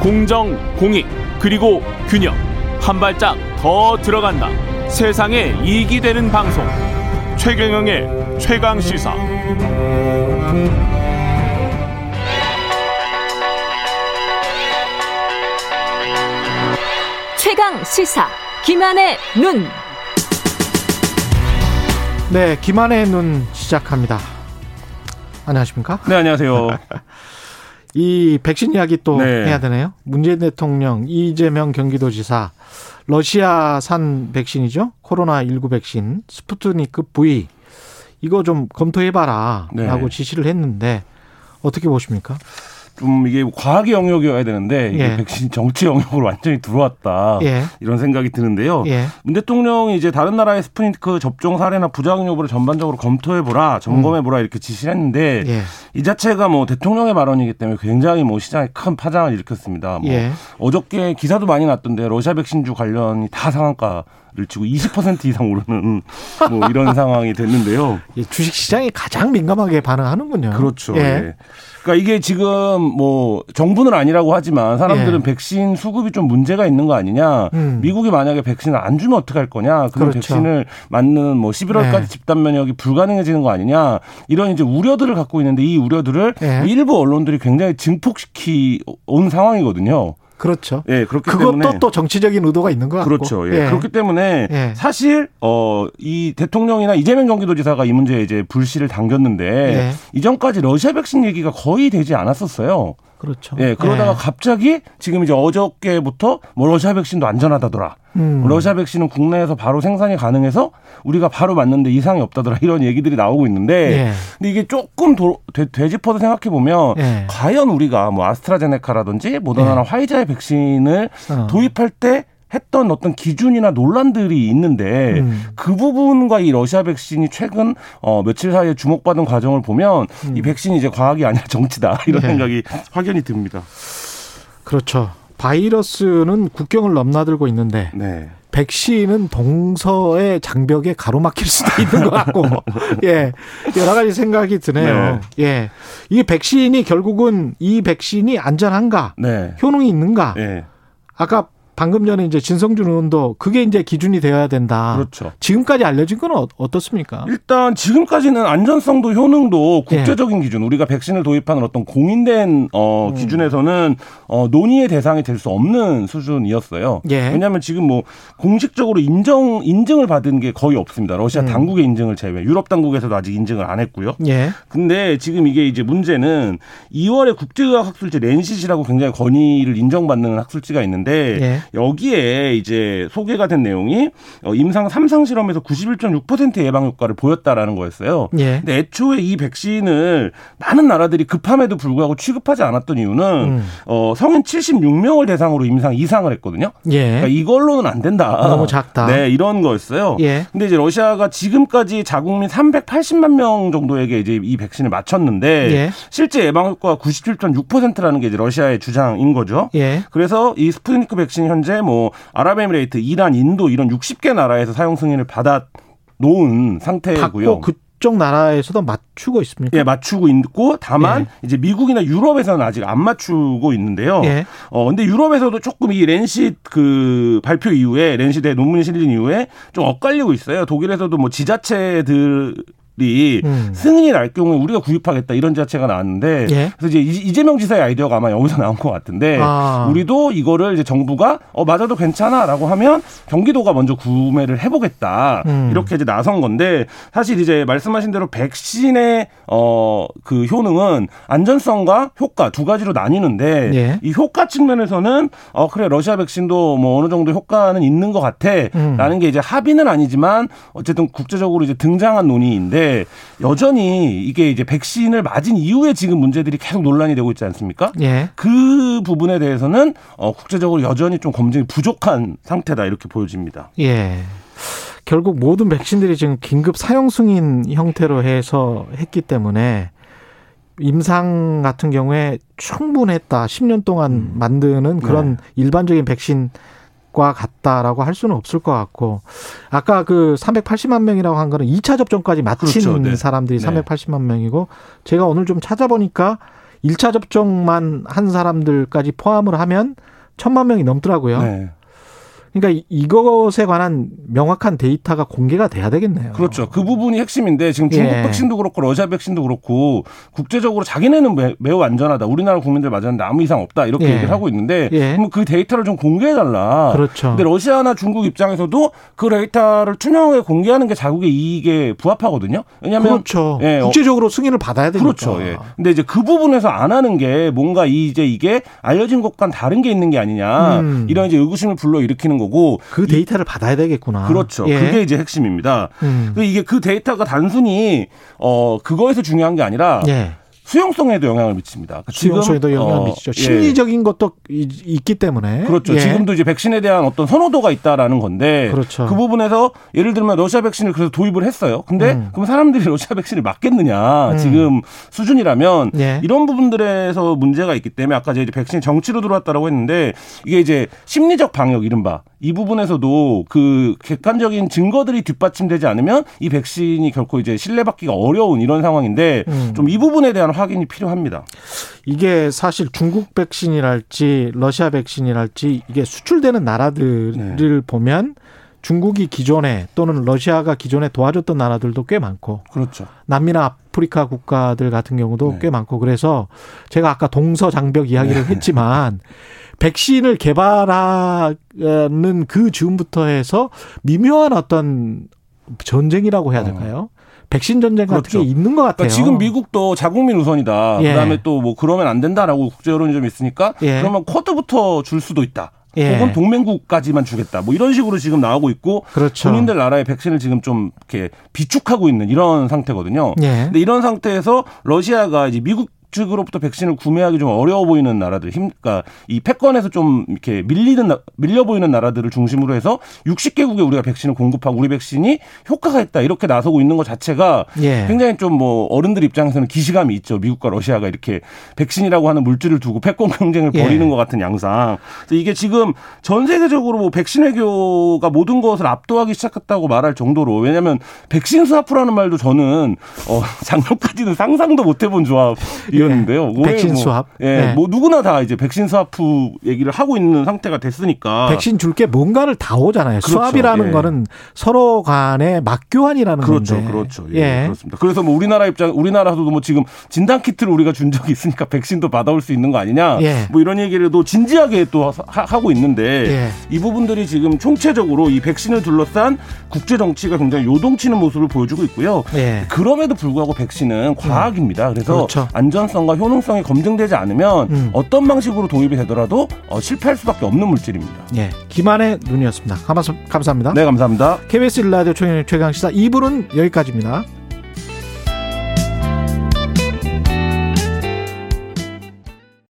공정, 공익, 그리고 균형. 한 발짝 더 들어간다. 세상에 이익이 되는 방송. 최경영의 최강 시사. 최강 시사. 김한의 눈. 네, 김한의 눈 시작합니다. 안녕하십니까? 네, 안녕하세요. 이 백신 이야기 또 네. 해야 되네요. 문재인 대통령, 이재명 경기도지사, 러시아산 백신이죠. 코로나 19 백신, 스푸트니크 V. 이거 좀 검토해봐라. 네. 라고 지시를 했는데, 어떻게 보십니까? 좀 이게 과학의 영역이어야 되는데 이게 예. 백신 정치 영역으로 완전히 들어왔다. 예. 이런 생각이 드는데요. 예. 문 대통령이 이제 다른 나라의 스푸트니크 접종 사례나 부작용 여부를 전반적으로 검토해 보라, 점검해 보라 이렇게 지시를 했는데 예. 이 자체가 뭐 대통령의 발언이기 때문에 굉장히 뭐 시장에 큰 파장을 일으켰습니다. 뭐 예. 어저께 기사도 많이 났던데 러시아 백신주 관련이 다 상한가 를 치고 20% 이상 오르는 뭐 이런 상황이 됐는데요. 이 주식 시장이 가장 민감하게 반응하는군요. 그렇죠. 예. 예. 그러니까 이게 지금 뭐 정부는 아니라고 하지만 사람들은 예. 백신 수급이 좀 문제가 있는 거 아니냐. 음. 미국이 만약에 백신을 안 주면 어떡할 거냐. 그럼 그렇죠. 백신을 맞는 뭐 11월까지 네. 집단 면역이 불가능해지는 거 아니냐. 이런 이제 우려들을 갖고 있는데 이 우려들을 예. 일부 언론들이 굉장히 증폭시키 온 상황이거든요. 그렇죠. 예, 그렇기 그것도 때문에 또 정치적인 의도가 있는 것 같고. 그렇죠. 예. 그렇기 때문에 예. 사실 어이 대통령이나 이재명 경기도지사가 이 문제에 이제 불씨를 당겼는데 예. 이전까지 러시아 백신 얘기가 거의 되지 않았었어요. 그렇죠. 예, 그러다가 예. 갑자기 지금 이제 어저께부터 뭐 러시아 백신도 안전하다더라. 음. 러시아 백신은 국내에서 바로 생산이 가능해서 우리가 바로 맞는데 이상이 없다더라. 이런 얘기들이 나오고 있는데 예. 근데 이게 조금 도, 되, 되짚어서 생각해 보면 예. 과연 우리가 뭐 아스트라제네카라든지 모더나나 예. 화이자의 백신을 어. 도입할 때 했던 어떤 기준이나 논란들이 있는데 음. 그 부분과 이 러시아 백신이 최근 어 며칠 사이에 주목받은 과정을 보면 이 백신이 이제 과학이 아니라 정치다 이런 음. 네. 생각이 확연히 듭니다. 그렇죠. 바이러스는 국경을 넘나들고 있는데 네. 백신은 동서의 장벽에 가로막힐 수도 있는 것 같고, 예, 여러 가지 생각이 드네요. 예, 이 백신이 결국은 이 백신이 안전한가, 네. 효능이 있는가. 네. 아까 방금 전에 이제 진성준 의원도 그게 이제 기준이 되어야 된다. 그렇죠. 지금까지 알려진 건 어- 어떻습니까? 일단 지금까지는 안전성도 효능도 예. 국제적인 기준 우리가 백신을 도입하는 어떤 공인된 음. 어 기준에서는 어 논의의 대상이 될 수 없는 수준이었어요. 예. 왜냐하면 지금 뭐 공식적으로 인정 인증을 받은 게 거의 없습니다. 러시아 음. 당국의 인증을 제외. 유럽 당국에서도 아직 인증을 안 했고요. 예, 근데 지금 이게 이제 문제는 2월에 국제의학 학술지 렌시시라고 굉장히 권위를 인정받는 학술지가 있는데 예. 여기에 이제 소개가 된 내용이 어, 임상 3상 실험에서 91.6% 예방 효과를 보였다라는 거였어요. 예. 근데 애초에 이 백신을 많은 나라들이 급함에도 불구하고 취급하지 않았던 이유는 음. 어, 성인 76명을 대상으로 임상 2상을 했거든요. 예, 그러니까 이걸로는 안 된다. 너무 작다. 네, 이런 거였어요. 예. 근데 이제 러시아가 지금까지 자국민 380만 명 정도에게 이제 이 백신을 맞췄는데 예. 실제 예방 효과가 97.6%라는 게 이제 러시아의 주장인 거죠. 예, 그래서 이 스푸트니크 백신 현재 뭐 아랍에미레이트, 이란, 인도 이런 60개 나라에서 사용 승인을 받아 놓은 상태고요. 그쪽 나라에서도 맞추고 있습니까? 예, 맞추고 있고 다만 예. 이제 미국이나 유럽에서는 아직 안 맞추고 있는데요. 예. 어 근데 유럽에서도 조금 이 랜싯 그 발표 이후에 랜싯에 논문이 실린 이후에 좀 엇갈리고 있어요. 독일에서도 뭐 지자체들 이 음. 승인이 날 경우에 우리가 구입하겠다 이런 지자체가 나왔는데 예. 그래서 이제 이- 이재명 지사의 아이디어가 아마 여기서 나온 것 같은데 아. 우리도 이거를 이제 정부가 어 맞아도 괜찮아라고 하면 경기도가 먼저 구매를 해보겠다 음. 이렇게 이제 나선 건데 사실 이제 말씀하신 대로 백신의 어그 효능은 안전성과 효과 두 가지로 나뉘는데 예. 이 효과 측면에서는 어 그래 러시아 백신도 뭐 어느 정도 효과는 있는 것 같아라는 음. 게 이제 합의는 아니지만 어쨌든 국제적으로 이제 등장한 논의인 데 여전히 이게 이제 백신을 맞은 이후에 지금 문제들이 계속 논란이 되고 있지 않습니까? 예. 그 부분에 대해서는 어 국제적으로 여전히 좀 검증이 부족한 상태다 이렇게 보여집니다. 예. 결국 모든 백신들이 지금 긴급 사용 승인 형태로 해서 했기 때문에 임상 같은 경우에 충분했다. 10년 동안 음. 만드는 그런 네. 일반적인 백신 과 같다라고 할 수는 없을 것 같고 아까 그 380만 명이라고 한 거는 2차 접종까지 마친 그렇죠. 네. 사람들이 네. 380만 명이고 제가 오늘 좀 찾아보니까 1차 접종만 한 사람들까지 포함을 하면 천만 명이 넘더라고요. 네. 그러니까 이것에 관한 명확한 데이터가 공개가 돼야 되겠네요. 그렇죠. 그 부분이 핵심인데 지금 중국 예. 백신도 그렇고 러시아 백신도 그렇고 국제적으로 자기네는 매, 매우 안전하다. 우리나라 국민들 맞았는데 아무 이상 없다. 이렇게 예. 얘기를 하고 있는데 예. 그럼 그 데이터를 좀 공개해 달라. 그렇죠. 근데 러시아나 중국 입장에서도 그 데이터를 투명하게 공개하는 게 자국의 이익에 부합하거든요. 왜냐하면 그렇죠. 예, 어, 국제적으로 승인을 받아야 되니까. 그렇죠. 예. 근데 이제 그 부분에서 안 하는 게 뭔가 이제 이게 알려진 것과는 다른 게 있는 게 아니냐. 음. 이런 이제 의구심을 불러 일으키는 거고. 그 데이터를 받아야 되겠구나. 그렇죠. 예. 그게 이제 핵심입니다. 음. 그 이게 그 데이터가 단순히 어 그거에서 중요한 게 아니라 예. 수용성에도 영향을 미칩니다. 그러니까 지금, 수용성에도 영향을 어, 미치죠. 예. 심리적인 것도 이- 있기 때문에. 그렇죠. 예. 지금도 이제 백신에 대한 어떤 선호도가 있다라는 건데 그렇죠. 그 부분에서 예를 들면 러시아 백신을 그래서 도입을 했어요. 근데 음. 그럼 사람들이 러시아 백신을 맞겠느냐 음. 지금 수준이라면 예. 이런 부분들에서 문제가 있기 때문에 아까 이제 백신 정치로 들어왔다라고 했는데 이게 이제 심리적 방역 이른바 이 부분에서도 그 객관적인 증거들이 뒷받침되지 않으면 이 백신이 결코 이제 신뢰받기가 어려운 이런 상황인데 음. 좀이 부분에 대한 확인이 필요합니다. 이게 사실 중국 백신이랄지 러시아 백신이랄지 이게 수출되는 나라들을 네. 보면 중국이 기존에 또는 러시아가 기존에 도와줬던 나라들도 꽤 많고 그렇죠. 남미나 아프리카 국가들 같은 경우도 네. 꽤 많고 그래서 제가 아까 동서 장벽 이야기를 했지만 백신을 개발하는 그 즈음부터 해서 미묘한 어떤 전쟁이라고 해야 될까요? 백신 전쟁 같은 그렇죠. 게 있는 것 같아요. 그러니까 지금 미국도 자국민 우선이다. 예. 그다음에 또 뭐 그러면 안 된다라고 국제 여론이 좀 있으니까 예. 그러면 쿼드부터 줄 수도 있다. 예. 혹은 동맹국까지만 주겠다. 뭐 이런 식으로 지금 나오고 있고 그렇죠. 본인들 나라의 백신을 지금 좀 이렇게 비축하고 있는 이런 상태거든요. 예. 근데 이런 상태에서 러시아가 이제 미국 측으로부터 백신을 구매하기 좀 어려워 보이는 나라들, 힘, 그러니까 이 패권에서 좀 이렇게 밀리는 나- 밀려 보이는 나라들을 중심으로 해서 60개국에 우리가 백신을 공급하고 우리 백신이 효과가 있다 이렇게 나서고 있는 것 자체가 예. 굉장히 좀 뭐 어른들 입장에서는 기시감이 있죠. 미국과 러시아가 이렇게 백신이라고 하는 물질을 두고 패권 경쟁을 예. 벌이는 것 같은 양상. 이게 지금 전 세계적으로 뭐 백신 외교가 모든 것을 압도하기 시작했다고 말할 정도로 왜냐하면 백신 스와프라는 말도 저는 어 작년까지는 상상도 못 해본 조합 이었는데요. 왜 백신 뭐, 스왑. 예, 네. 뭐 누구나 다 이제 백신 스와프 얘기를 하고 있는 상태가 됐으니까. 백신 줄 게 뭔가를 다 오잖아요. 그렇죠. 스왑이라는 예. 거는 서로 간의 맞교환이라는 그렇죠, 건데. 그렇죠. 예, 그렇습니다. 그래서 뭐 우리나라 입장, 우리나라도 뭐 지금 진단 키트를 우리가 준 적이 있으니까 백신도 받아올 수 있는 거 아니냐, 예. 뭐 이런 얘기를 또 진지하게 또 하, 고 있는데 예. 이 부분들이 지금 총체적으로 이 백신을 둘러싼 국제 정치가 굉장히 요동치는 모습을 보여주고 있고요. 예. 그럼에도 불구하고 백신은 과학입니다. 그래서 그렇죠. 안전성과 효능성이 검증되지 않으면 음. 어떤 방식으로 도입이 되더라도 어, 실패할 수밖에 없는 물질입니다. 예. 김한의 눈이었습니다. 감사- 감사합니다. 네, 감사합니다. KBS 일라디오 최강 시사 2부는 여기까지입니다.